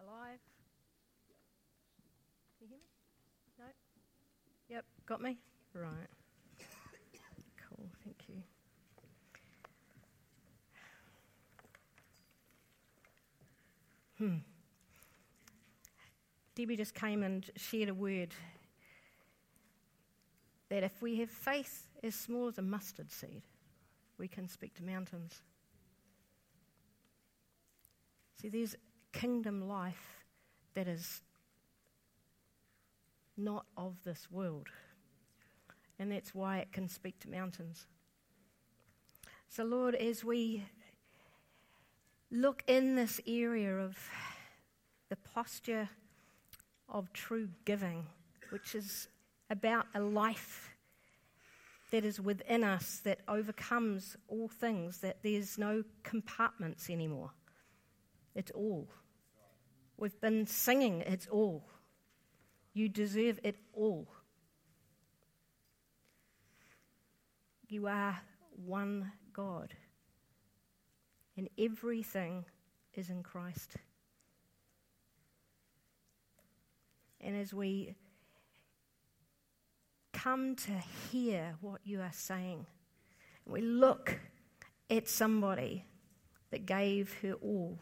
Alive? Can you hear me? No? Yep, got me? Right. Cool, thank you. Hmm. Debbie just came and shared a word that if we have faith as small as a mustard seed, we can speak to mountains. See, there's kingdom life that is not of this world. And that's why it can speak to mountains. So, Lord, as we look in this area of the posture of true giving, which is about a life that is within us that overcomes all things, that there's no compartments anymore. It's all. We've been singing, it's all. You deserve it all. You are one God, and everything is in Christ. And as we come to hear what you are saying, we look at somebody that gave her all.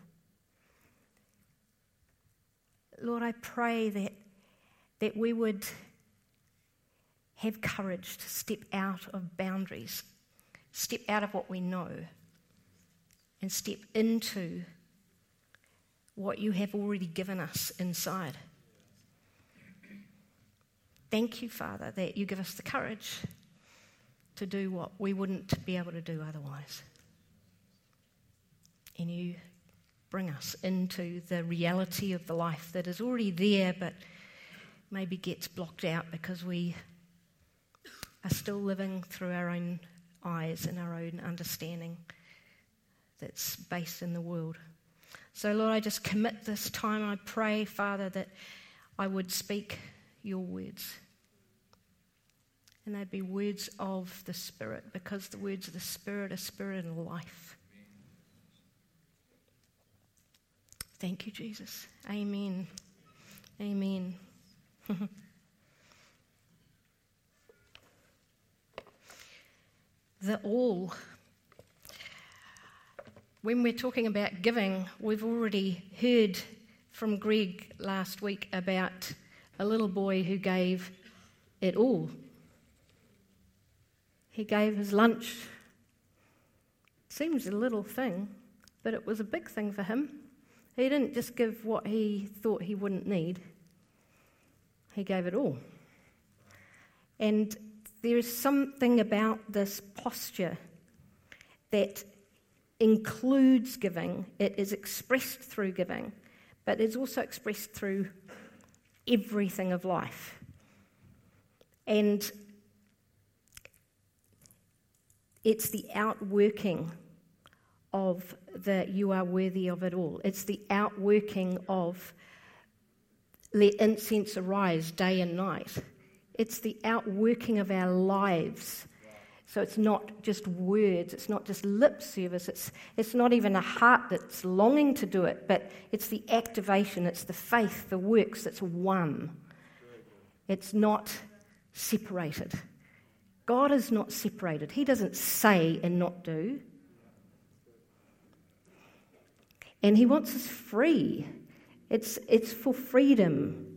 Lord, I pray that, that we would have courage to step out of boundaries, step out of what we know, and step into what you have already given us inside. Thank you, Father, that you give us the courage to do what we wouldn't be able to do otherwise. And you bring us into the reality of the life that is already there, but maybe gets blocked out because we are still living through our own eyes and our own understanding that's based in the world. So, Lord, I just commit this time. I pray, Father, that I would speak your words. And they'd be words of the Spirit, because the words of the Spirit are spirit and life. Thank you, Jesus. Amen. Amen. the all. When we're talking about giving, we've already heard from Greg last week about a little boy who gave it all. He gave his lunch. Seems a little thing, but it was a big thing for him. He didn't just give what he thought he wouldn't need, he gave it all. And there is something about this posture that includes giving, it is expressed through giving, but it's also expressed through everything of life. And it's the outworking of the you are worthy of it all. It's the outworking of let incense arise day and night. It's the outworking of our lives. So it's not just words, it's not just lip service, it's, it's not even a heart that's longing to do it, but it's the activation, it's the faith, the works that's one. It's not separated. God is not separated. He doesn't say and not do. And He wants us free. It's, it's for freedom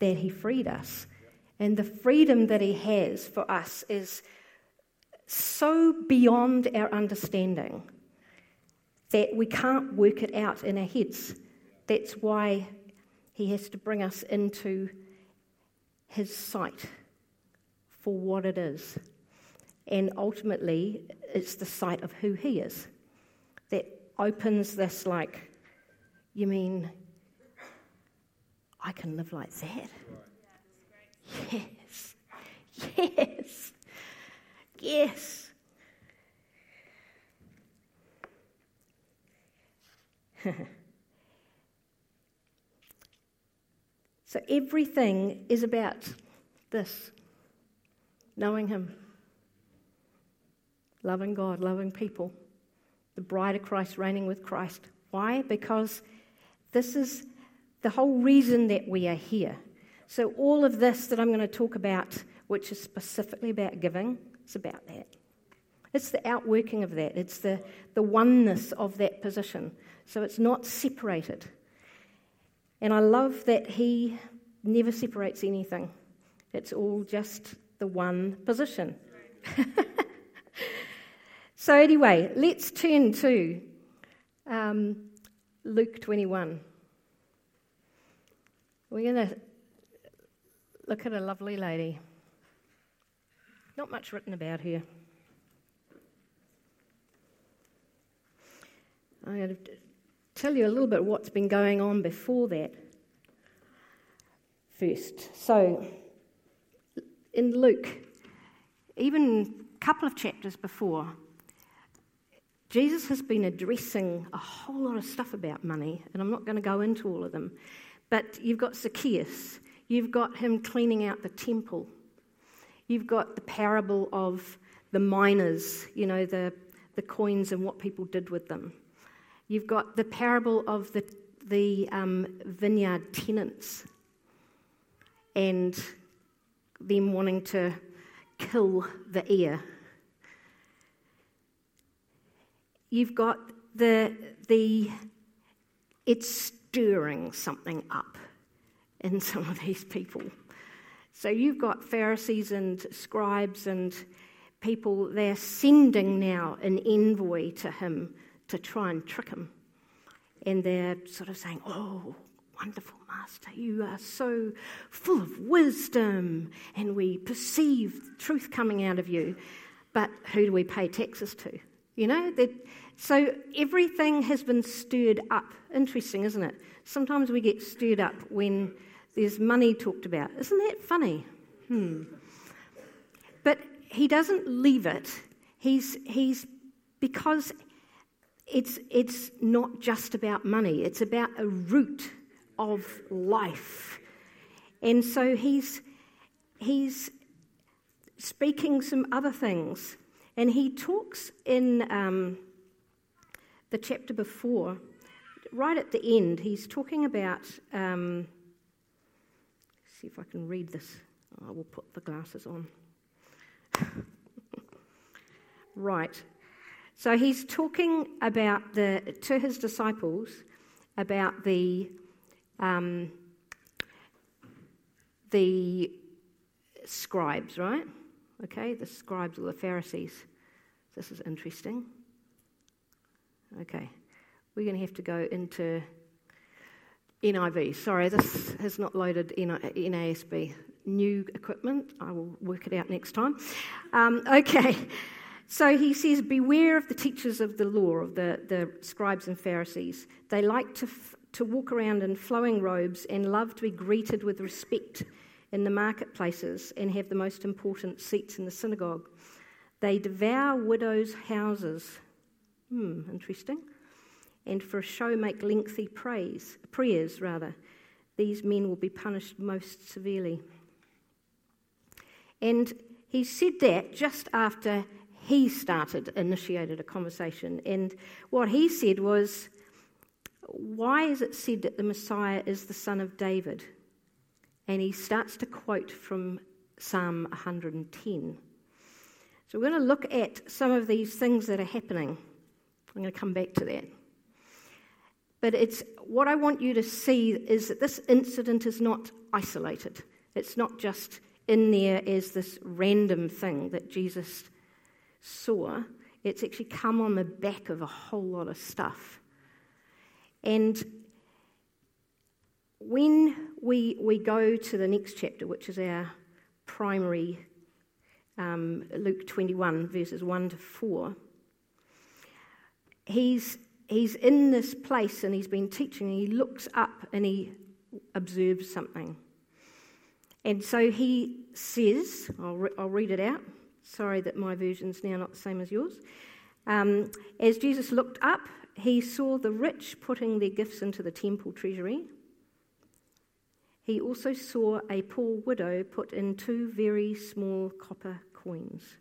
that He freed us. And the freedom that He has for us is so beyond our understanding that we can't work it out in our heads. That's why He has to bring us into His sight for what it is. And ultimately, it's the sight of who He is opens this, like, you mean I can live like that? Yes. Yes. Yes. so everything is about this knowing Him, loving God, loving people, the bride of Christ reigning with Christ. Why? Because this is the whole reason that we are here. So, all of this that I'm going to talk about, which is specifically about giving, it's about that. It's the outworking of that, it's the, the oneness of that position. So, it's not separated. And I love that he never separates anything, it's all just the one position. so, anyway, let's turn to um, Luke 21. We're going to look at a lovely lady. Not much written about her. I'm going to tell you a little bit what's been going on before that first. So, in Luke, even a couple of chapters before, Jesus has been addressing a whole lot of stuff about money, and I'm not going to go into all of them. But you've got Zacchaeus, you've got him cleaning out the temple, you've got the parable of the minas, you know, the, the coins and what people did with them. You've got the parable of the, the um, vineyard tenants and them wanting to kill the heir. You've got the, the it's stirring something up in some of these people. So you've got Pharisees and scribes and people, they're sending now an envoy to him to try and trick him. And they're sort of saying, Oh, wonderful master, you are so full of wisdom, and we perceive truth coming out of you. But who do we pay taxes to? You know, so everything has been stirred up. Interesting, isn't it? Sometimes we get stirred up when there's money talked about. Isn't that funny? Hmm. But he doesn't leave it. He's, he's because it's, it's not just about money, it's about a root of life. And so he's, he's speaking some other things. And he talks in um, the chapter before, right at the end, he's talking about. Um, see if I can read this. I will put the glasses on. right. So he's talking about the to his disciples about the um, the scribes, right? Okay, the scribes or the Pharisees. This is interesting. Okay, we're going to have to go into NIV. Sorry, this has not loaded NASB. New equipment. I will work it out next time. Um, okay, so he says, Beware of the teachers of the law, of the, the scribes and Pharisees. They like to, f- to walk around in flowing robes and love to be greeted with respect in the marketplaces and have the most important seats in the synagogue. They devour widows' houses. Hmm, interesting. And for a show, make lengthy praise, prayers, rather. These men will be punished most severely. And he said that just after he started, initiated a conversation. And what he said was, Why is it said that the Messiah is the son of David? and he starts to quote from Psalm 110. So we're going to look at some of these things that are happening. I'm going to come back to that. But it's what I want you to see is that this incident is not isolated. It's not just in there as this random thing that Jesus saw. It's actually come on the back of a whole lot of stuff. And when we, we go to the next chapter, which is our primary um, Luke 21, verses 1 to 4, he's, he's in this place and he's been teaching, and he looks up and he observes something. And so he says, I'll, re- I'll read it out. Sorry that my version's now not the same as yours. Um, as Jesus looked up, he saw the rich putting their gifts into the temple treasury. He also saw a poor widow put in two very small copper coins.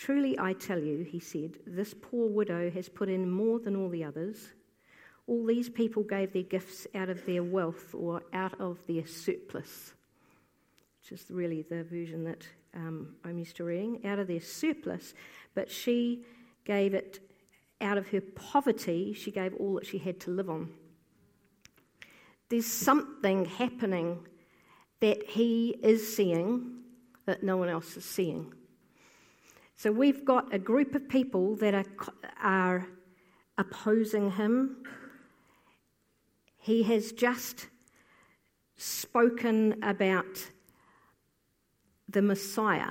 Truly, I tell you, he said, this poor widow has put in more than all the others. all these people gave their gifts out of their wealth or out of their surplus, which is really the version that um, I'm used to reading, out of their surplus, but she gave it out of her poverty, she gave all that she had to live on. There's something happening that he is seeing that no one else is seeing. So we've got a group of people that are, are opposing him. He has just spoken about the Messiah.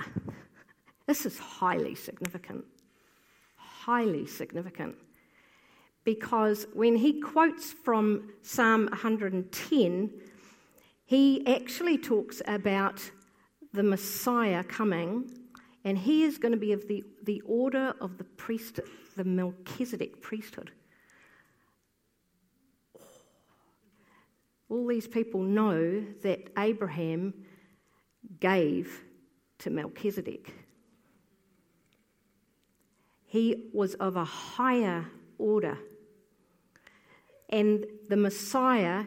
This is highly significant. Highly significant. Because when he quotes from Psalm 110, he actually talks about the Messiah coming, and he is going to be of the, the order of the priest, the Melchizedek priesthood. All these people know that Abraham gave to Melchizedek. He was of a higher order. And the Messiah,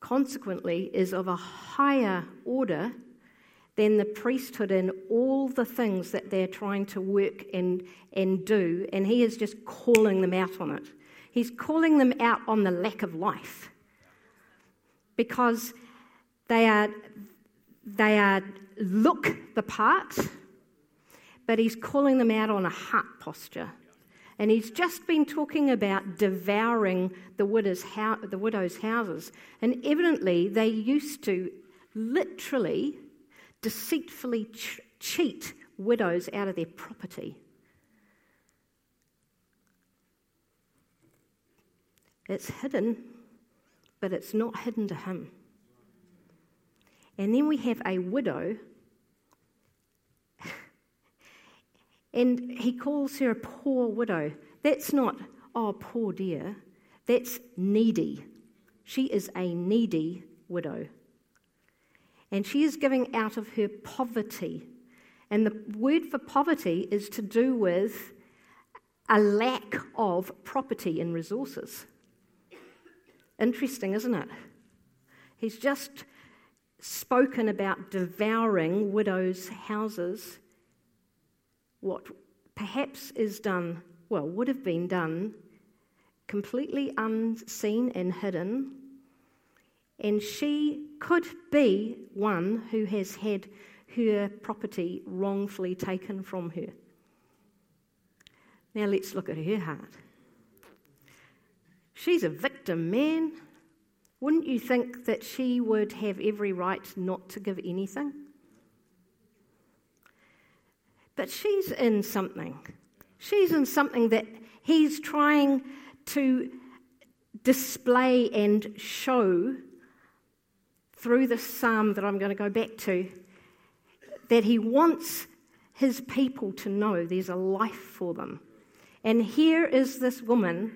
consequently, is of a higher order than the priesthood and all the things that they're trying to work and, and do. And he is just calling them out on it. He's calling them out on the lack of life because they are, they are look the part, but he's calling them out on a heart posture. And he's just been talking about devouring the widow's, the widow's houses. And evidently, they used to literally, deceitfully ch- cheat widows out of their property. It's hidden, but it's not hidden to him. And then we have a widow, and he calls her a poor widow. That's not, oh, poor dear. That's needy. She is a needy widow. And she is giving out of her poverty. And the word for poverty is to do with a lack of property and resources. Interesting, isn't it? He's just spoken about devouring widows' houses, what perhaps is done, well, would have been done completely unseen and hidden. And she could be one who has had her property wrongfully taken from her. Now let's look at her heart. She's a victim, man. Wouldn't you think that she would have every right not to give anything? But she's in something. She's in something that he's trying to display and show through the psalm that I'm going to go back to that he wants his people to know there's a life for them. And here is this woman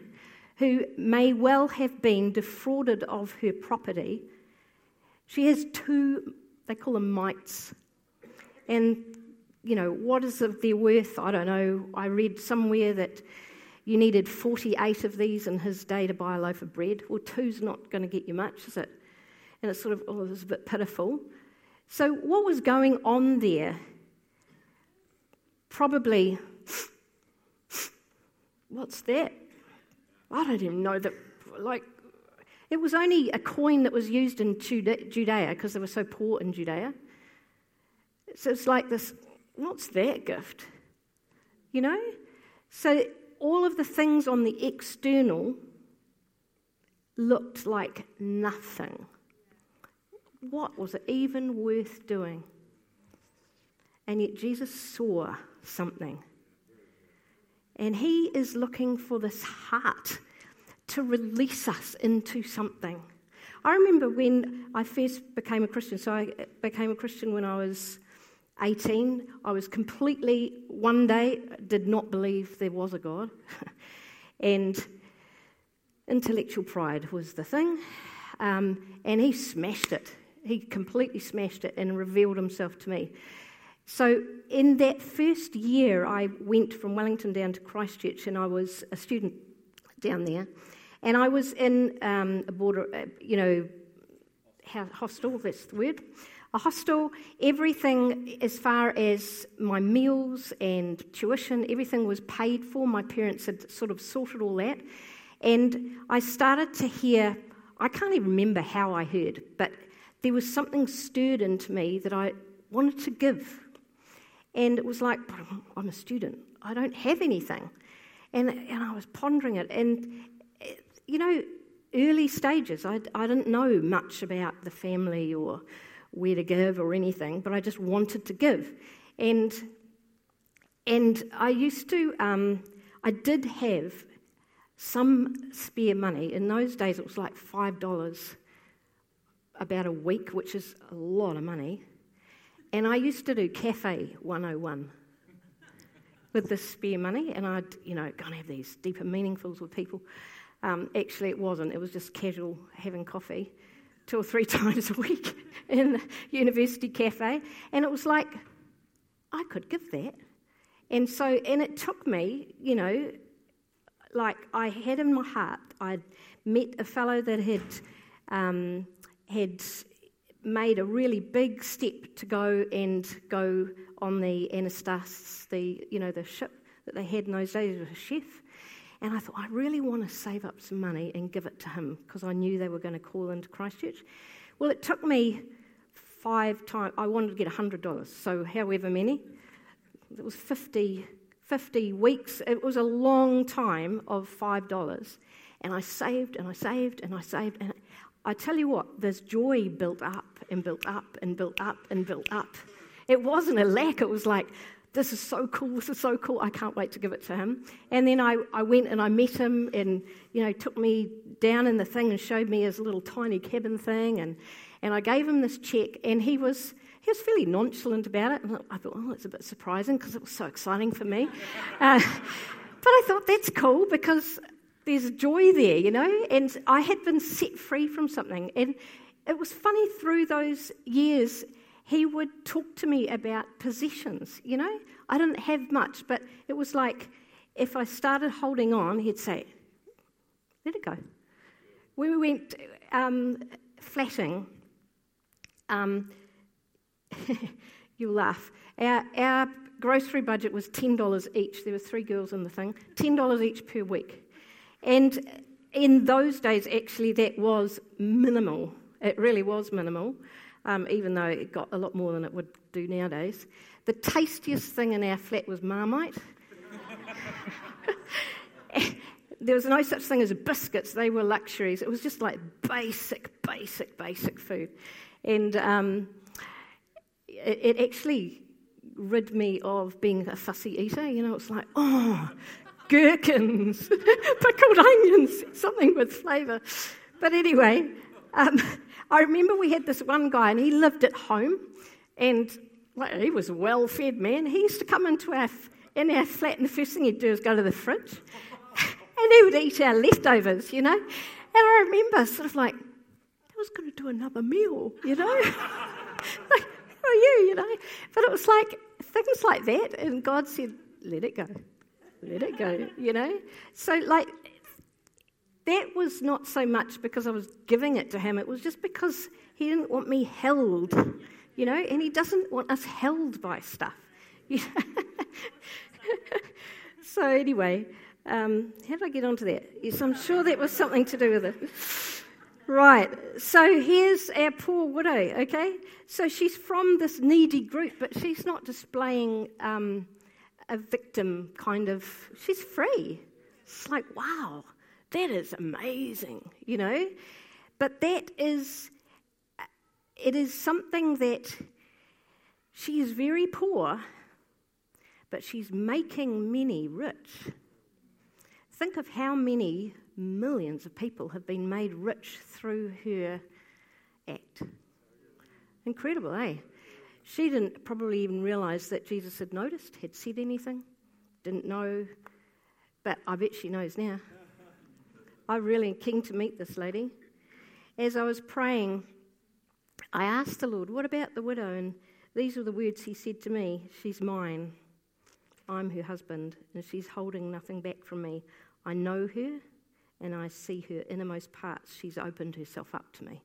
who may well have been defrauded of her property. She has two, they call them mites. And, you know, what is of their worth? I don't know. I read somewhere that you needed 48 of these in his day to buy a loaf of bread. Well, two's not going to get you much, is it? And it's sort of, oh, a bit pitiful. So, what was going on there? Probably, what's that? I don't even know that, like, it was only a coin that was used in Judea because they were so poor in Judea. So it's like this what's that gift? You know? So all of the things on the external looked like nothing. What was it even worth doing? And yet Jesus saw something. And He is looking for this heart to release us into something. I remember when I first became a Christian, so I became a Christian when I was 18. I was completely, one day, did not believe there was a God. and intellectual pride was the thing. Um, and he smashed it. He completely smashed it and revealed himself to me. So, in that first year, I went from Wellington down to Christchurch and I was a student down there. And I was in um, a border, uh, you know, hostel, that's the word. A hostel, everything as far as my meals and tuition, everything was paid for. My parents had sort of sorted all that. And I started to hear, I can't even remember how I heard, but there was something stirred into me that I wanted to give. And it was like, I'm a student, I don't have anything. And, and I was pondering it. And, you know, early stages, I, I didn't know much about the family or where to give or anything, but I just wanted to give. And, and I used to, um, I did have some spare money. In those days, it was like $5 about a week, which is a lot of money. And I used to do Cafe 101 with this spare money, and I'd, you know, go and have these deeper meaningfuls with people. Um, actually, it wasn't. It was just casual having coffee two or three times a week in the university cafe. And it was like, I could give that. And so, and it took me, you know, like I had in my heart, I'd met a fellow that had um, had made a really big step to go and go on the Anastasis, the you know the ship that they had in those days with a chef. And I thought, I really want to save up some money and give it to him because I knew they were going to call into Christchurch. Well, it took me five times. I wanted to get $100, so however many. It was 50 50 weeks. It was a long time of $5. And I saved and I saved and I saved. And I tell you what, this joy built up and built up and built up and built up. It wasn't a lack, it was like, this is so cool, this is so cool, I can't wait to give it to him. And then I, I went and I met him and, you know, took me down in the thing and showed me his little tiny cabin thing. And, and I gave him this check and he was, he was fairly nonchalant about it. And I thought, oh, it's a bit surprising because it was so exciting for me. Uh, but I thought, that's cool because there's joy there, you know? And I had been set free from something. And it was funny through those years, he would talk to me about possessions, you know? I didn't have much, but it was like if I started holding on, he'd say, let it go. When we went um, flatting, um, You'll laugh. Our, our grocery budget was $10 each. There were three girls in the thing, $10 each per week. And in those days, actually, that was minimal. It really was minimal, um, even though it got a lot more than it would do nowadays. The tastiest thing in our flat was Marmite. there was no such thing as biscuits, they were luxuries. It was just like basic, basic, basic food. And um, it, it actually rid me of being a fussy eater. You know, it's like, oh, gherkins, pickled onions, something with flavour. But anyway, um, I remember we had this one guy, and he lived at home, and well, he was a well-fed man. He used to come into our in our flat, and the first thing he'd do is go to the fridge, and he would eat our leftovers, you know. And I remember sort of like, I was going to do another meal, you know. like, are you? You know? But it was like things like that. And God said, let it go. Let it go, you know? So, like, that was not so much because I was giving it to him, it was just because he didn't want me held, you know? And he doesn't want us held by stuff. so, anyway, um, how did I get onto that? Yes, I'm sure that was something to do with it. Right, so here's our poor widow, okay? So she's from this needy group, but she's not displaying um, a victim kind of, she's free. It's like, wow, that is amazing, you know? But that is, it is something that she is very poor, but she's making many rich. Think of how many millions of people have been made rich through her act. Incredible, eh? She didn't probably even realize that Jesus had noticed, had said anything, didn't know, but I bet she knows now. I'm really keen to meet this lady. As I was praying, I asked the Lord, What about the widow? And these were the words he said to me She's mine. I'm her husband, and she's holding nothing back from me. I know her, and I see her innermost parts, she's opened herself up to me.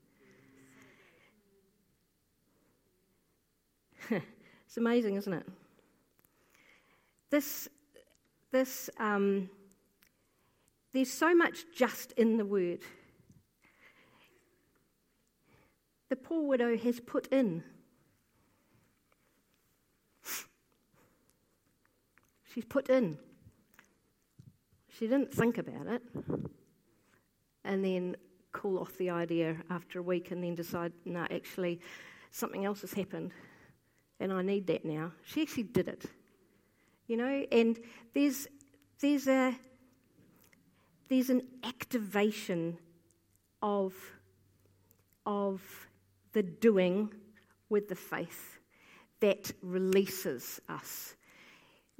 it's amazing, isn't it? This, this, um, there's so much just in the word. The poor widow has put in. She's put in. She didn't think about it and then cool off the idea after a week and then decide, no, actually, something else has happened and I need that now. She actually did it. You know, and there's there's a there's an activation of of the doing with the faith that releases us.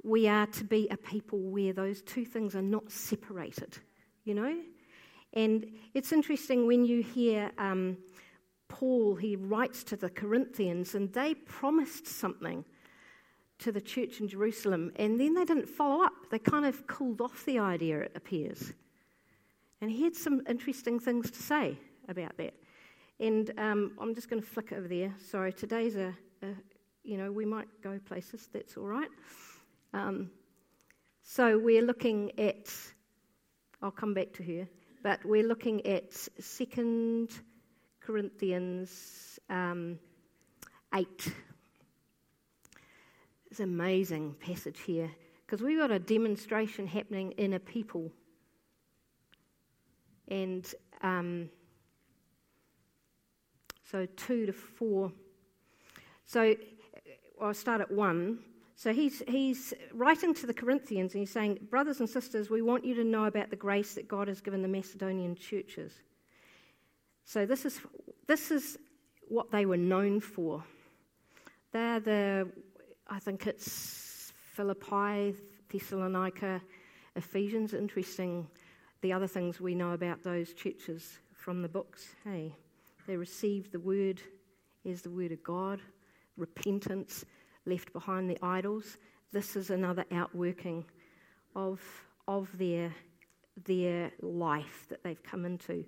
We are to be a people where those two things are not separated, you know? And it's interesting when you hear um, Paul, he writes to the Corinthians, and they promised something to the church in Jerusalem, and then they didn't follow up. They kind of cooled off the idea, it appears. And he had some interesting things to say about that. And um, I'm just going to flick over there. Sorry, today's a, a, you know, we might go places, that's all right. Um, so we're looking at, I'll come back to her, but we're looking at Second Corinthians um, 8. It's an amazing passage here because we've got a demonstration happening in a people. And um, so 2 to 4. So I'll start at 1. So he's, he's writing to the Corinthians and he's saying, Brothers and sisters, we want you to know about the grace that God has given the Macedonian churches. So this is, this is what they were known for. They're the, I think it's Philippi, Thessalonica, Ephesians. Interesting, the other things we know about those churches from the books. Hey, they received the word as the word of God, repentance, left behind the idols. This is another outworking of, of their, their life that they've come into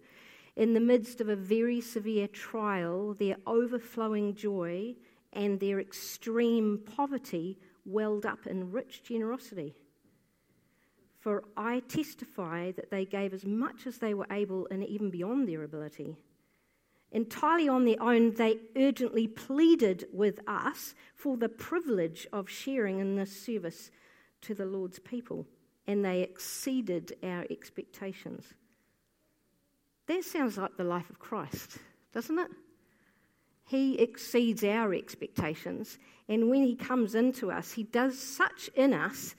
in the midst of a very severe trial, their overflowing joy and their extreme poverty welled up in rich generosity. For I testify that they gave as much as they were able and even beyond their ability. Entirely on their own, they urgently pleaded with us for the privilege of sharing in this service to the Lord's people, and they exceeded our expectations. That sounds like the life of Christ, doesn't it? He exceeds our expectations, and when He comes into us, He does such in us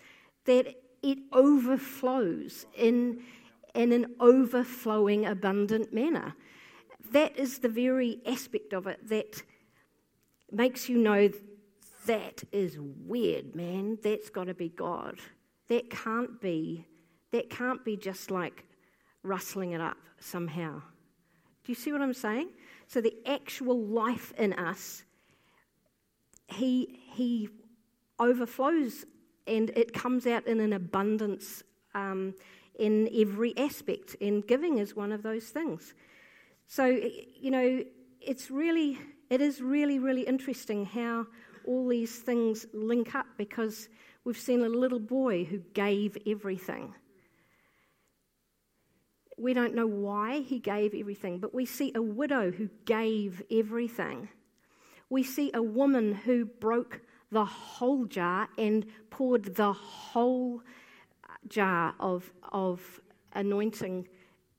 that it overflows in, in an overflowing, abundant manner. That is the very aspect of it that makes you know that is weird, man. That's got to be God. That can't be. That can't be just like rustling it up somehow. Do you see what I'm saying? So the actual life in us, he, he overflows and it comes out in an abundance um, in every aspect, and giving is one of those things. So, you know, it's really, it is really, really interesting how all these things link up because we've seen a little boy who gave everything. We don't know why he gave everything, but we see a widow who gave everything. We see a woman who broke the whole jar and poured the whole jar of, of anointing,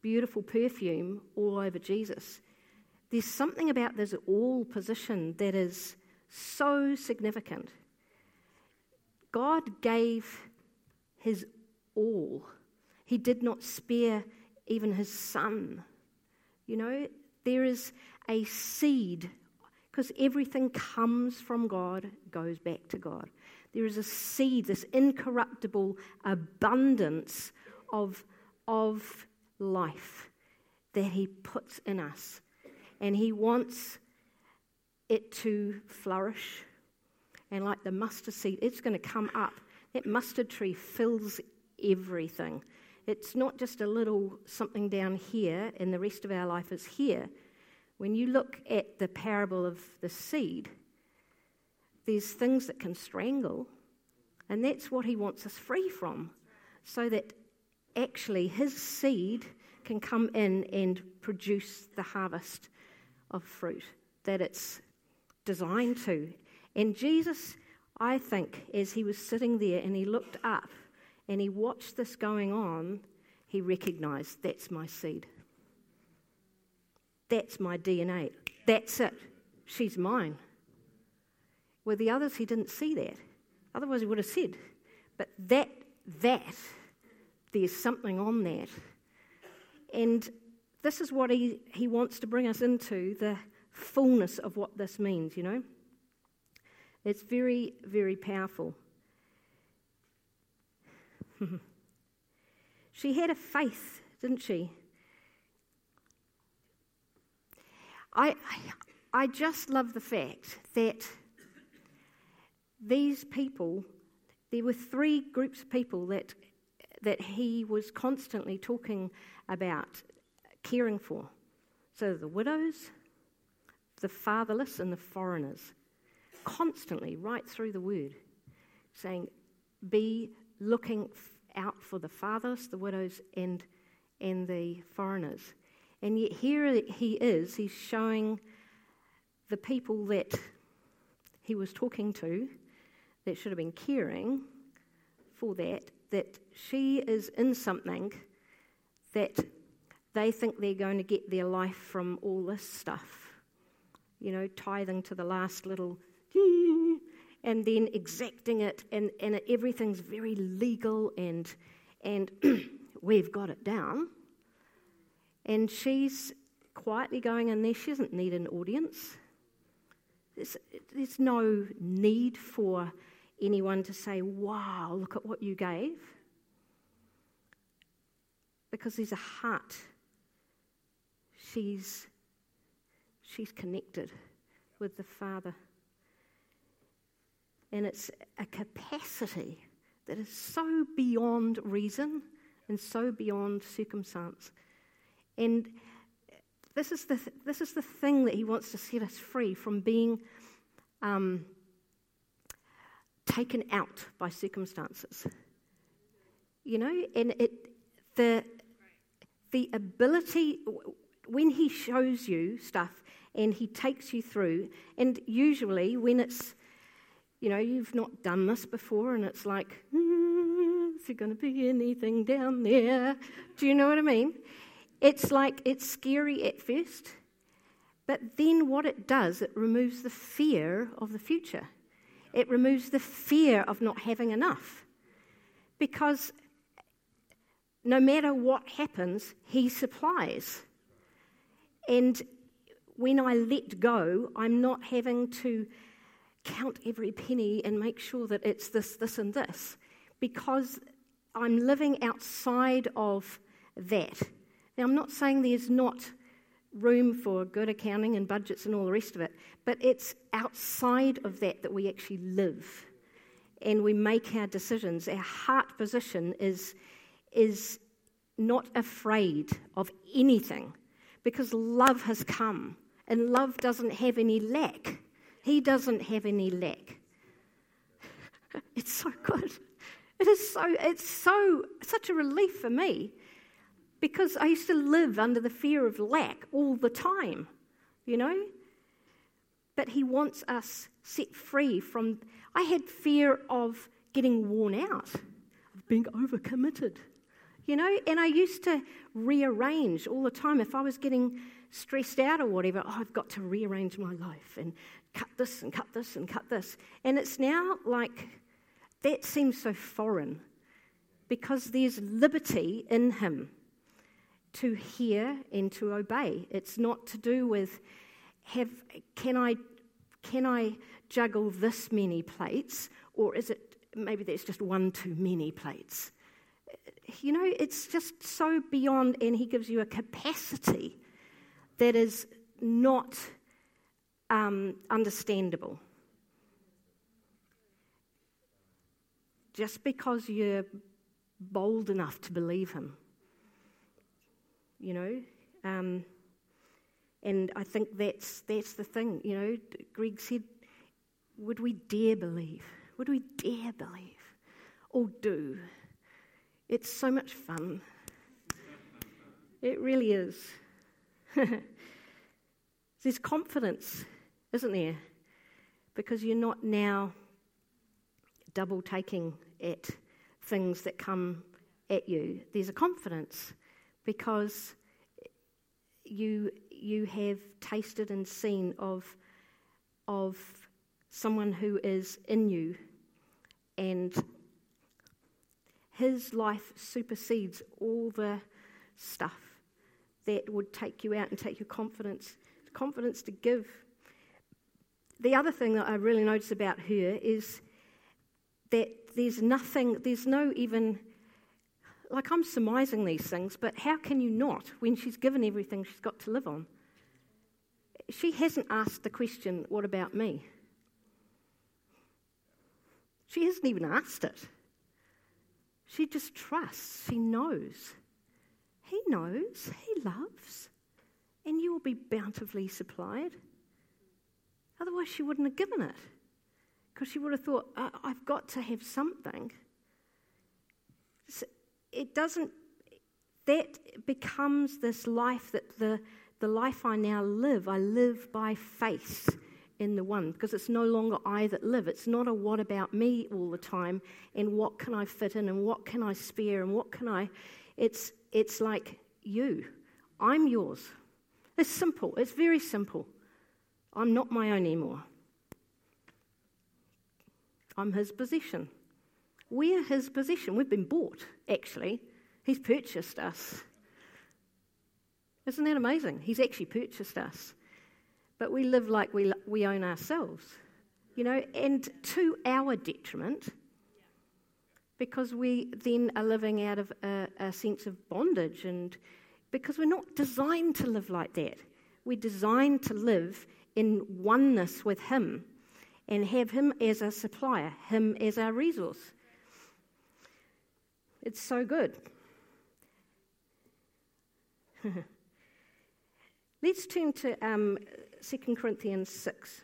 beautiful perfume all over Jesus. There's something about this all position that is so significant. God gave his all. He did not spare even his son. You know, there is a seed, because everything comes from God, goes back to God. There is a seed, this incorruptible abundance of, of life that he puts in us. And he wants it to flourish. And like the mustard seed, it's going to come up. That mustard tree fills everything It's not just a little something down here and the rest of our life is here. When you look at the parable of the seed, there's things that can strangle, and that's what he wants us free from, so that actually his seed can come in and produce the harvest of fruit that it's designed to. And Jesus, I think, as he was sitting there and he looked up and he watched this going on, he recognized that's my seed. That's my DNA. That's it. She's mine. With the others, he didn't see that. Otherwise, he would have said. But that, that, there's something on that. And this is what he, he wants to bring us into the fullness of what this means, you know? It's very, very powerful. she had a faith, didn't she? I, I just love the fact that these people, there were three groups of people that, that he was constantly talking about caring for. So the widows, the fatherless, and the foreigners. Constantly, right through the word, saying, be looking out for the fatherless, the widows, and, and the foreigners. And yet here he is, he's showing the people that he was talking to that should have been caring for that, that she is in something that they think they're going to get their life from all this stuff. You know, tithing to the last little, and then exacting it, and, and everything's very legal, and, and we've got it down. And she's quietly going in there. She doesn't need an audience. There's, there's no need for anyone to say, wow, look at what you gave. Because there's a heart. She's, she's connected with the Father. And it's a capacity that is so beyond reason and so beyond circumstance. And this is the, this is the thing that he wants to set us free from being um, taken out by circumstances. You know, and it, the, the ability, when he shows you stuff and he takes you through, and usually when it's, you know, you've not done this before and it's like, mm, is there going to be anything down there? Do you know what I mean? It's like it's scary at first, but then what it does, it removes the fear of the future. It removes the fear of not having enough. Because no matter what happens, He supplies. And when I let go, I'm not having to count every penny and make sure that it's this, this, and this, because I'm living outside of that. Now, I'm not saying there's not room for good accounting and budgets and all the rest of it, but it's outside of that that we actually live and we make our decisions. Our heart position is, is not afraid of anything because love has come and love doesn't have any lack. He doesn't have any lack. It's so good. It is so, it's so, such a relief for me because I used to live under the fear of lack all the time, you know? But He wants us set free from. I had fear of getting worn out, of being overcommitted, you know? And I used to rearrange all the time. If I was getting stressed out or whatever, oh, I've got to rearrange my life and cut this and cut this and cut this. And it's now like that seems so foreign because there's liberty in Him to hear and to obey. It's not to do with have can I can I juggle this many plates or is it maybe there's just one too many plates. You know, it's just so beyond and he gives you a capacity that is not um, understandable. Just because you're bold enough to believe him. You know? Um, and I think that's, that's the thing. You know, Greg said, would we dare believe? Would we dare believe? Or do? It's so much fun. It really is. There's confidence, isn't there? Because you're not now double taking at things that come at you. There's a confidence because you, you have tasted and seen of, of someone who is in you and his life supersedes all the stuff that would take you out and take your confidence, confidence to give. The other thing that I really notice about her is that there's nothing, there's no even, like I'm surmising these things, but how can you not when she's given everything she's got to live on? She hasn't asked the question, What about me? She hasn't even asked it. She just trusts, she knows. He knows, He loves, and you will be bountifully supplied. Otherwise, she wouldn't have given it because she would have thought, I've got to have something. It doesn't, that becomes this life that the, the life I now live, I live by faith in the one because it's no longer I that live. It's not a what about me all the time and what can I fit in and what can I spare and what can I. It's, it's like you. I'm yours. It's simple. It's very simple. I'm not my own anymore. I'm his possession. We're his possession. We've been bought, actually. He's purchased us. Isn't that amazing? He's actually purchased us. But we live like we, we own ourselves, you know, and to our detriment, because we then are living out of a, a sense of bondage, and because we're not designed to live like that. We're designed to live in oneness with Him and have Him as our supplier, Him as our resource. It's so good. Let's turn to um, 2 Corinthians 6.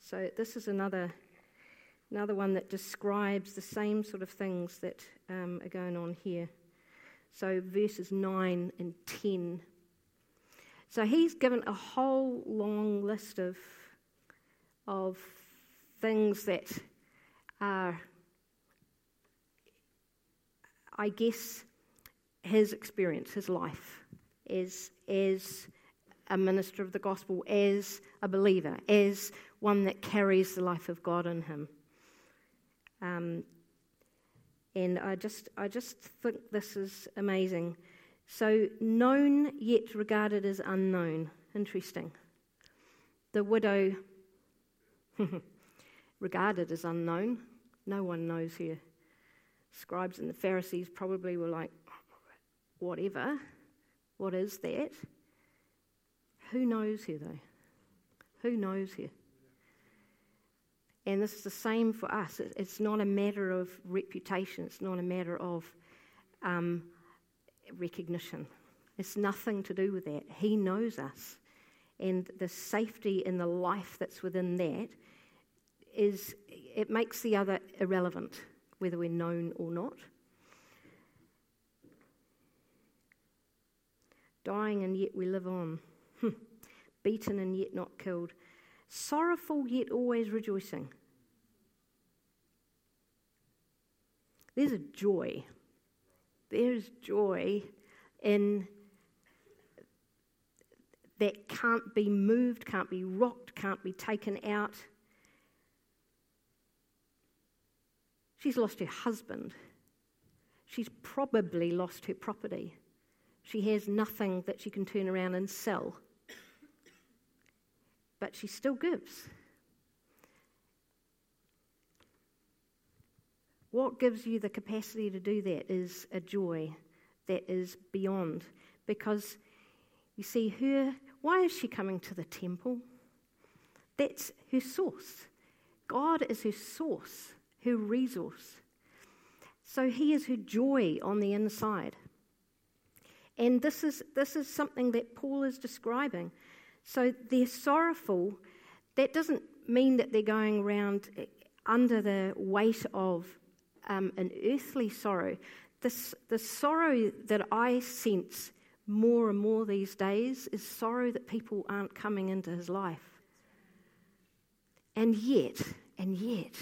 So, this is another, another one that describes the same sort of things that um, are going on here. So, verses 9 and 10. So he's given a whole long list of, of things that are, I guess, his experience, his life as, as a minister of the gospel, as a believer, as one that carries the life of God in him. Um, and I just, I just think this is amazing. So, known yet regarded as unknown. Interesting. The widow, regarded as unknown. No one knows her. Scribes and the Pharisees probably were like, whatever. What is that? Who knows her, though? Who knows her? And this is the same for us. It's not a matter of reputation, it's not a matter of. Um, recognition. It's nothing to do with that. He knows us. And the safety and the life that's within that is, it makes the other irrelevant, whether we're known or not. Dying and yet we live on. Hmm. Beaten and yet not killed. Sorrowful yet always rejoicing. There's a joy there's joy in that can't be moved, can't be rocked, can't be taken out. She's lost her husband. She's probably lost her property. She has nothing that she can turn around and sell. But she still gives. What gives you the capacity to do that is a joy that is beyond. Because you see, her, why is she coming to the temple? That's her source. God is her source, her resource. So he is her joy on the inside. And this is, this is something that Paul is describing. So they're sorrowful. That doesn't mean that they're going around under the weight of um, an earthly sorrow. This, the sorrow that I sense more and more these days is sorrow that people aren't coming into his life. And yet, and yet,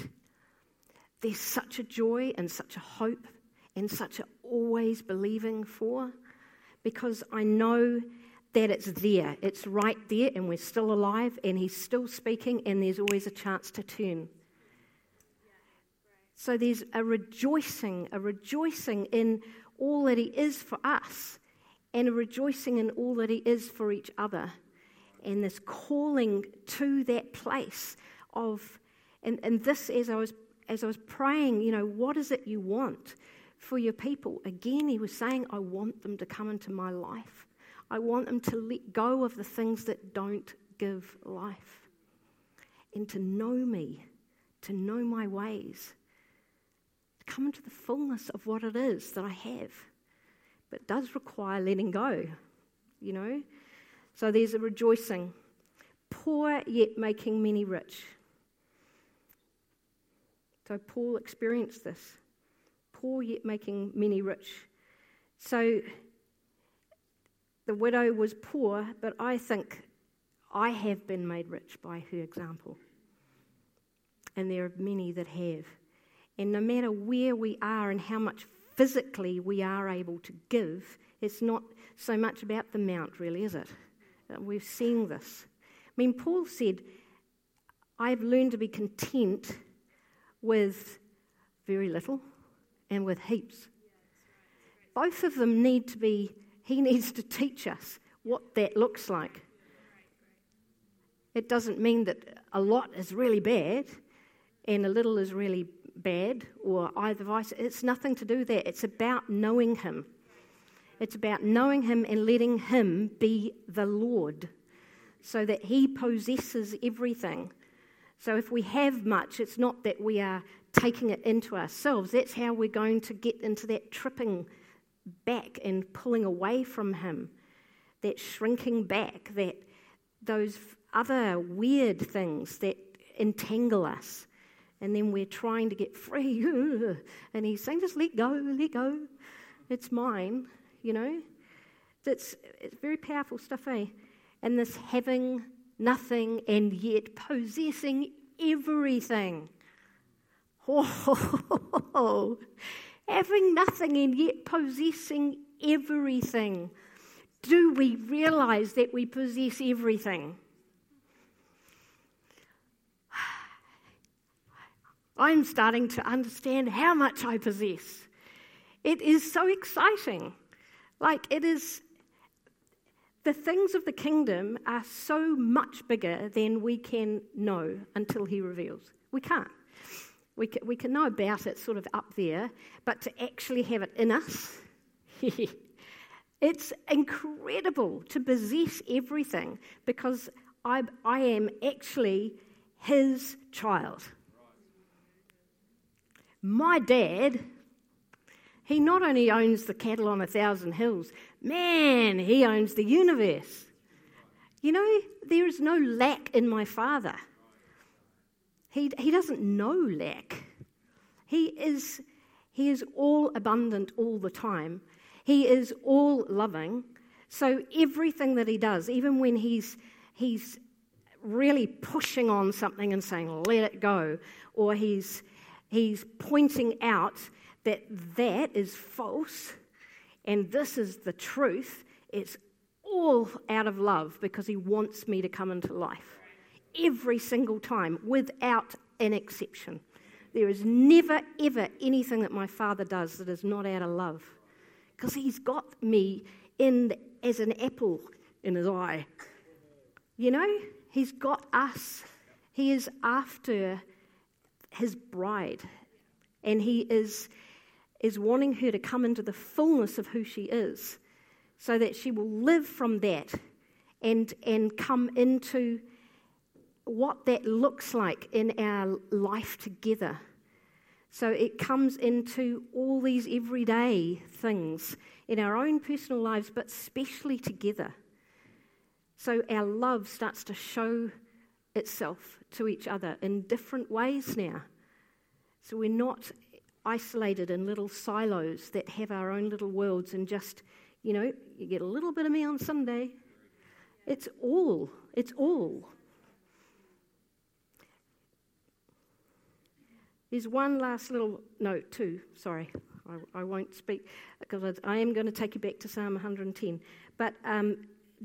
there's such a joy and such a hope and such a always believing for because I know that it's there. It's right there, and we're still alive, and He's still speaking, and there's always a chance to turn. So there's a rejoicing, a rejoicing in all that He is for us, and a rejoicing in all that He is for each other, and this calling to that place of, and, and this as I was as I was praying, you know, what is it you want for your people? Again, He was saying, I want them to come into my life. I want them to let go of the things that don't give life and to know me, to know my ways, to come into the fullness of what it is that I have. But it does require letting go, you know? So there's a rejoicing. Poor yet making many rich. So Paul experienced this. Poor yet making many rich. So the widow was poor, but I think I have been made rich by her example. And there are many that have. And no matter where we are and how much physically we are able to give, it's not so much about the amount, really, is it? Uh, we've seen this. I mean, Paul said, I've learned to be content with very little and with heaps. Both of them need to be he needs to teach us what that looks like. It doesn't mean that a lot is really bad and a little is really bad or either vice. It's nothing to do that. It's about knowing Him. It's about knowing Him and letting Him be the Lord so that He possesses everything. So if we have much, it's not that we are taking it into ourselves. That's how we're going to get into that tripping back and pulling away from Him, that shrinking back, that those other weird things that entangle us. And then we're trying to get free. and He's saying, just let go, let go. It's mine, you know. That's it's very powerful stuff, eh? And this having nothing and yet possessing everything. Having nothing and yet possessing everything. Do we realize that we possess everything? I'm starting to understand how much I possess. It is so exciting. Like, it is, the things of the kingdom are so much bigger than we can know until He reveals. We can't. We can, we can know about it sort of up there, but to actually have it in us, it's incredible to possess everything because I, I am actually his child. My dad, he not only owns the cattle on a thousand hills, man, he owns the universe. You know, there is no lack in my father. He, he doesn't know lack. He is, he is all abundant all the time. He is all loving. So everything that he does, even when he's, he's really pushing on something and saying, let it go, or he's, he's pointing out that that is false and this is the truth, it's all out of love because he wants me to come into life every single time without an exception. There is never, ever anything that my father does that is not out of love because he's got me in as an apple in his eye. You know, he's got us. He is after his bride, and he is, is wanting her to come into the fullness of who she is so that she will live from that and, and come into what that looks like in our life together. So it comes into all these everyday things in our own personal lives, but especially together. So our love starts to show itself to each other in different ways now. So we're not isolated in little silos that have our own little worlds and just, you know, you get a little bit of me on Sunday. It's all, it's all. There's one last little note, too. Sorry, I, I won't speak because I am going to take you back to Psalm 110. But um,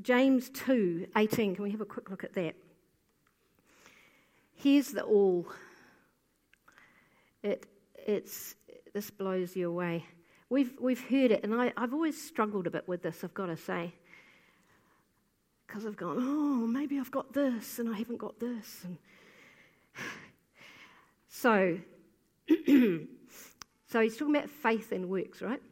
James 2 18, can we have a quick look at that? Here's the all. It, it's, this blows you away. We've, we've heard it, and I, I've always struggled a bit with this, I've got to say. Because I've gone, oh, maybe I've got this, and I haven't got this. And so, so he's talking about faith and works, right?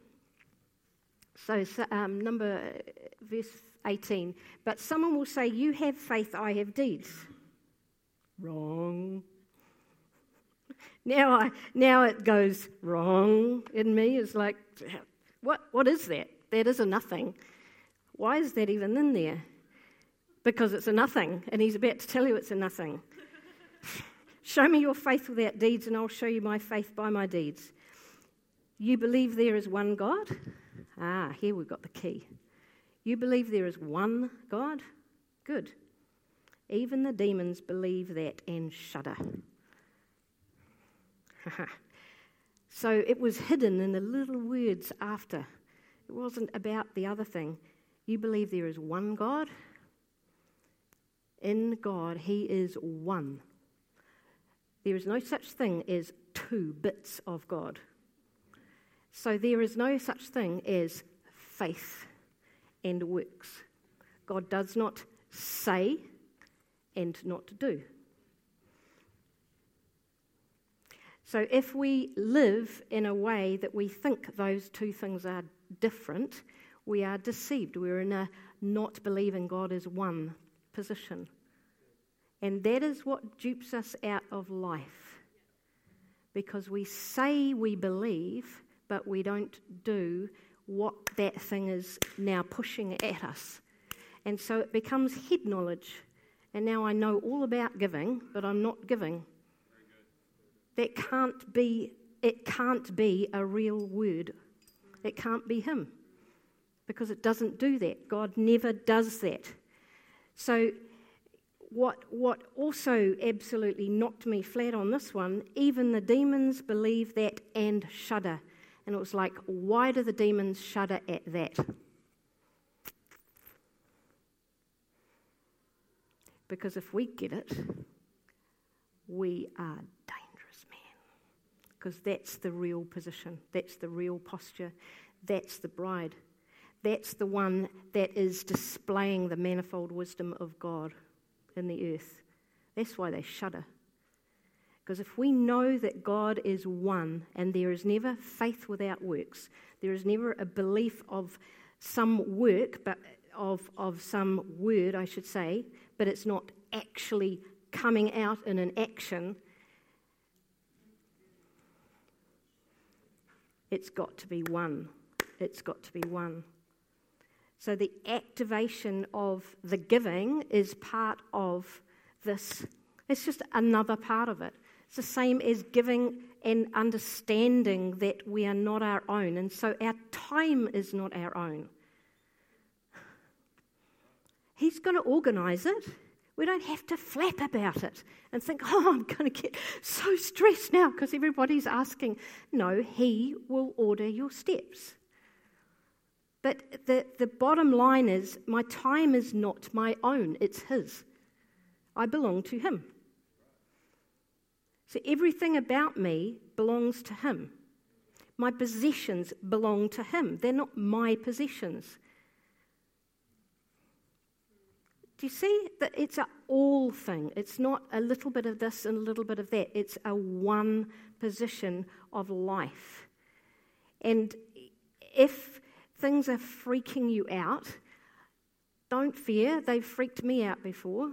So, um, number verse 18. But someone will say, You have faith, I have deeds. Wrong. Now, I, now it goes wrong in me. It's like, what, what is that? That is a nothing. Why is that even in there? Because it's a nothing, and he's about to tell you it's a nothing. show me your faith without deeds, and I'll show you my faith by my deeds. You believe there is one God? Ah, here we've got the key. You believe there is one God? Good. Even the demons believe that and shudder. so it was hidden in the little words after. It wasn't about the other thing. You believe there is one God? In God, He is one. There is no such thing as two bits of God. So there is no such thing as faith and works. God does not say and not do. So if we live in a way that we think those two things are different, we are deceived. We're in a not believing God is one position. And that is what dupes us out of life. Because we say we believe, but we don't do what that thing is now pushing at us. And so it becomes head knowledge. And now I know all about giving, but I'm not giving. That can't be, it can't be a real word. It can't be Him because it doesn't do that. God never does that. So, what, what also absolutely knocked me flat on this one, even the demons believe that and shudder. And it was like, why do the demons shudder at that? Because if we get it, we are men. Because that's the real position, that's the real posture, that's the bride. That's the one that is displaying the manifold wisdom of God in the earth. That's why they shudder. Because if we know that God is one and there is never faith without works, there is never a belief of some work, but of, of some word, I should say, but it's not actually coming out in an action, it's got to be one. It's got to be one. So the activation of the giving is part of this. It's just another part of it. It's the same as giving and understanding that we are not our own, and so our time is not our own. He's going to organise it. We don't have to flap about it and think, oh, I'm going to get so stressed now because everybody's asking. No, He will order your steps. But the, the bottom line is my time is not my own, it's His. I belong to Him. So everything about me belongs to Him. My possessions belong to Him, they're not my possessions. Do you see that it's a all thing? It's not a little bit of this and a little bit of that. It's a one position of life. And if things are freaking you out, don't fear. They've freaked me out before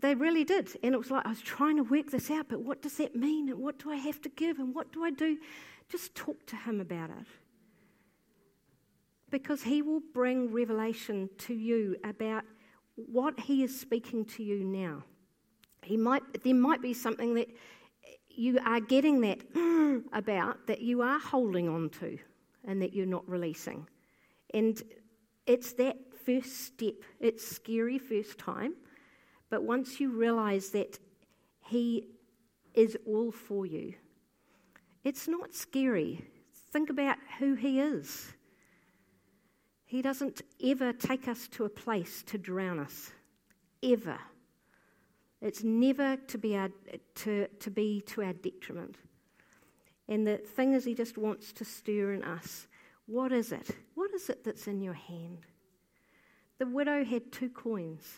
They really did. And it was like I was trying to work this out, but what does that mean? And what do I have to give? And what do I do? Just talk to him about it. Because he will bring revelation to you about what he is speaking to you now. He might, there might be something that you are getting that about that you are holding on to and that you're not releasing. And it's that first step. It's scary first time, but once you realize that He is all for you, it's not scary. Think about who He is. He doesn't ever take us to a place to drown us, ever. It's never to be, our, to, to be to our detriment. And the thing is, He just wants to stir in us. What is it? What is it that's in your hand? The widow had two coins.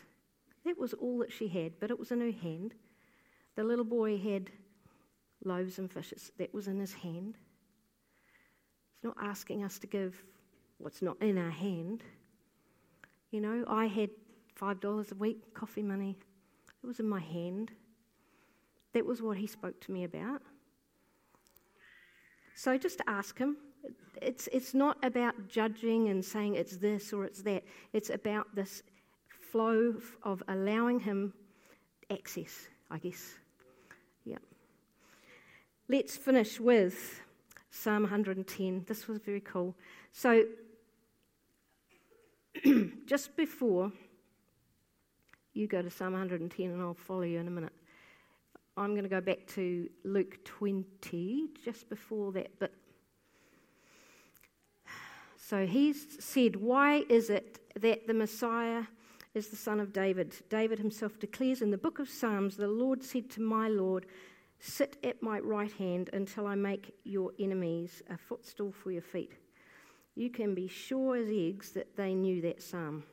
That was all that she had, but it was in her hand. The little boy had loaves and fishes. That was in his hand. He's not asking us to give what's not in our hand. You know, I had $5 a week coffee money. It was in my hand. That was what he spoke to me about. So just ask him. It's, it's not about judging and saying it's this or it's that. It's about this flow of allowing him access, I guess. Yeah. Let's finish with Psalm 110. This was very cool. So, just before you go to Psalm 110 and I'll follow you in a minute. I'm going to go back to Luke 20, just before that But So he's said, Why is it that the Messiah is the son of David? David himself declares in the book of Psalms, The Lord said to my Lord, Sit at my right hand until I make your enemies a footstool for your feet. You can be sure as eggs that they knew that psalm.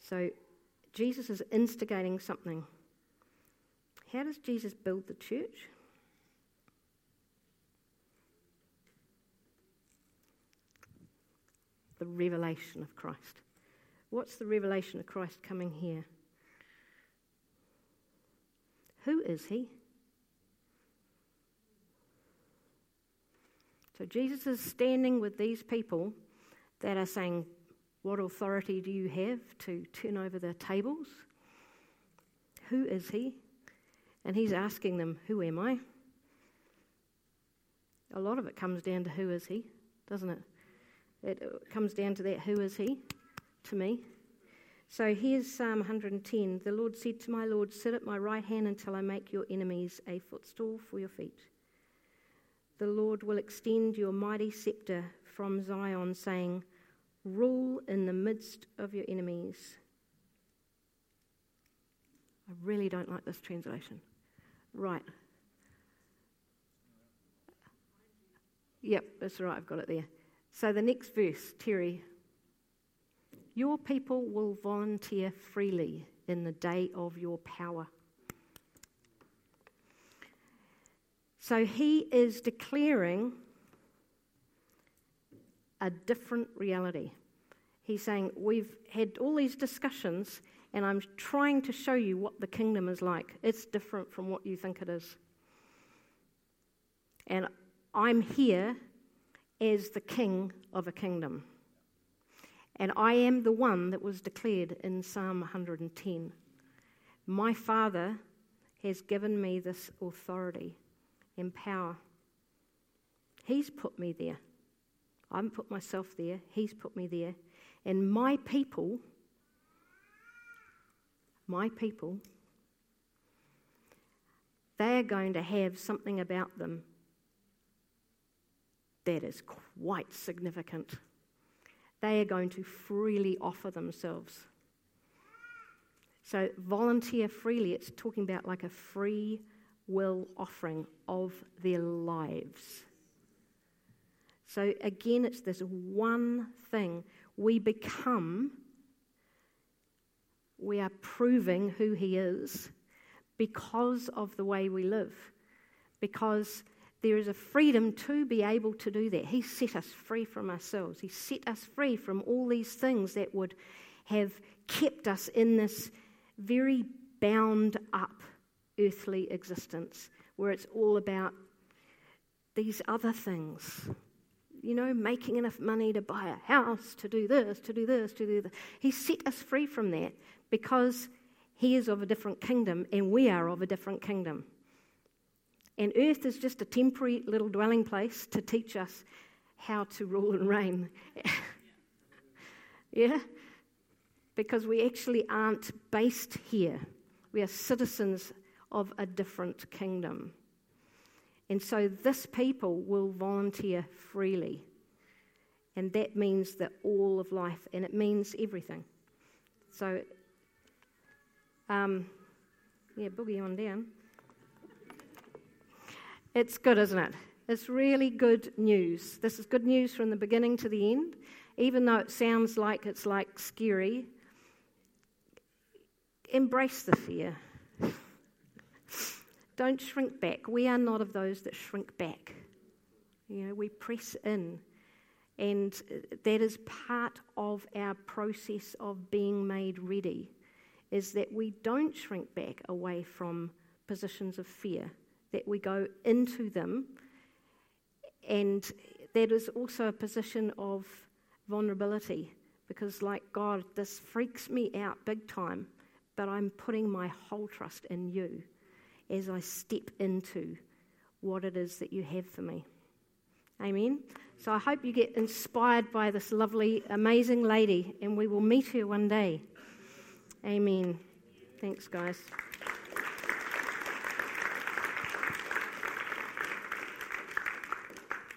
So Jesus is instigating something. How does Jesus build the church? The revelation of Christ. What's the revelation of Christ coming here? Who is he? So Jesus is standing with these people that are saying, what authority do you have to turn over the tables? Who is he? And he's asking them, Who am I? A lot of it comes down to who is he, doesn't it? It uh, comes down to that who is he to me. So here's Psalm 110. The Lord said to my Lord, Sit at my right hand until I make your enemies a footstool for your feet. The Lord will extend your mighty scepter from Zion, saying, Rule in the midst of your enemies. I really don't like this translation. Right. Yep, that's right, I've got it there. So the next verse, Terry. Your people will volunteer freely in the day of your power. So he is declaring a different reality. He's saying, We've had all these discussions, and I'm trying to show you what the kingdom is like. It's different from what you think it is. And I'm here as the king of a kingdom. And I am the one that was declared in Psalm 110. My Father has given me this authority and power. He's put me there. I haven't put myself there, He's put me there. And my people, my people, they are going to have something about them that is quite significant. They are going to freely offer themselves. So, volunteer freely, it's talking about like a free will offering of their lives. So again, it's this one thing. We become, we are proving who He is because of the way we live. Because there is a freedom to be able to do that. He set us free from ourselves. He set us free from all these things that would have kept us in this very bound up earthly existence where it's all about these other things. You know, making enough money to buy a house, to do this, to do this, to do this. He set us free from that because He is of a different kingdom and we are of a different kingdom. And earth is just a temporary little dwelling place to teach us how to rule and reign. yeah? Because we actually aren't based here, we are citizens of a different kingdom. And so this people will volunteer freely. And that means that all of life, and it means everything. So, um, yeah, boogie on down. It's good, isn't it? It's really good news. This is good news from the beginning to the end. Even though it sounds like it's like scary, embrace the fear. Don't shrink back. We are not of those that shrink back. You know, we press in. And uh, that is part of our process of being made ready, is that we don't shrink back away from positions of fear that we go into them. And that is also a position of vulnerability because, like God, this freaks me out big time, but I'm putting my whole trust in you as I step into what it is that you have for me. Amen. So I hope you get inspired by this lovely, amazing lady, and we will meet her one day. Amen. Thanks, guys.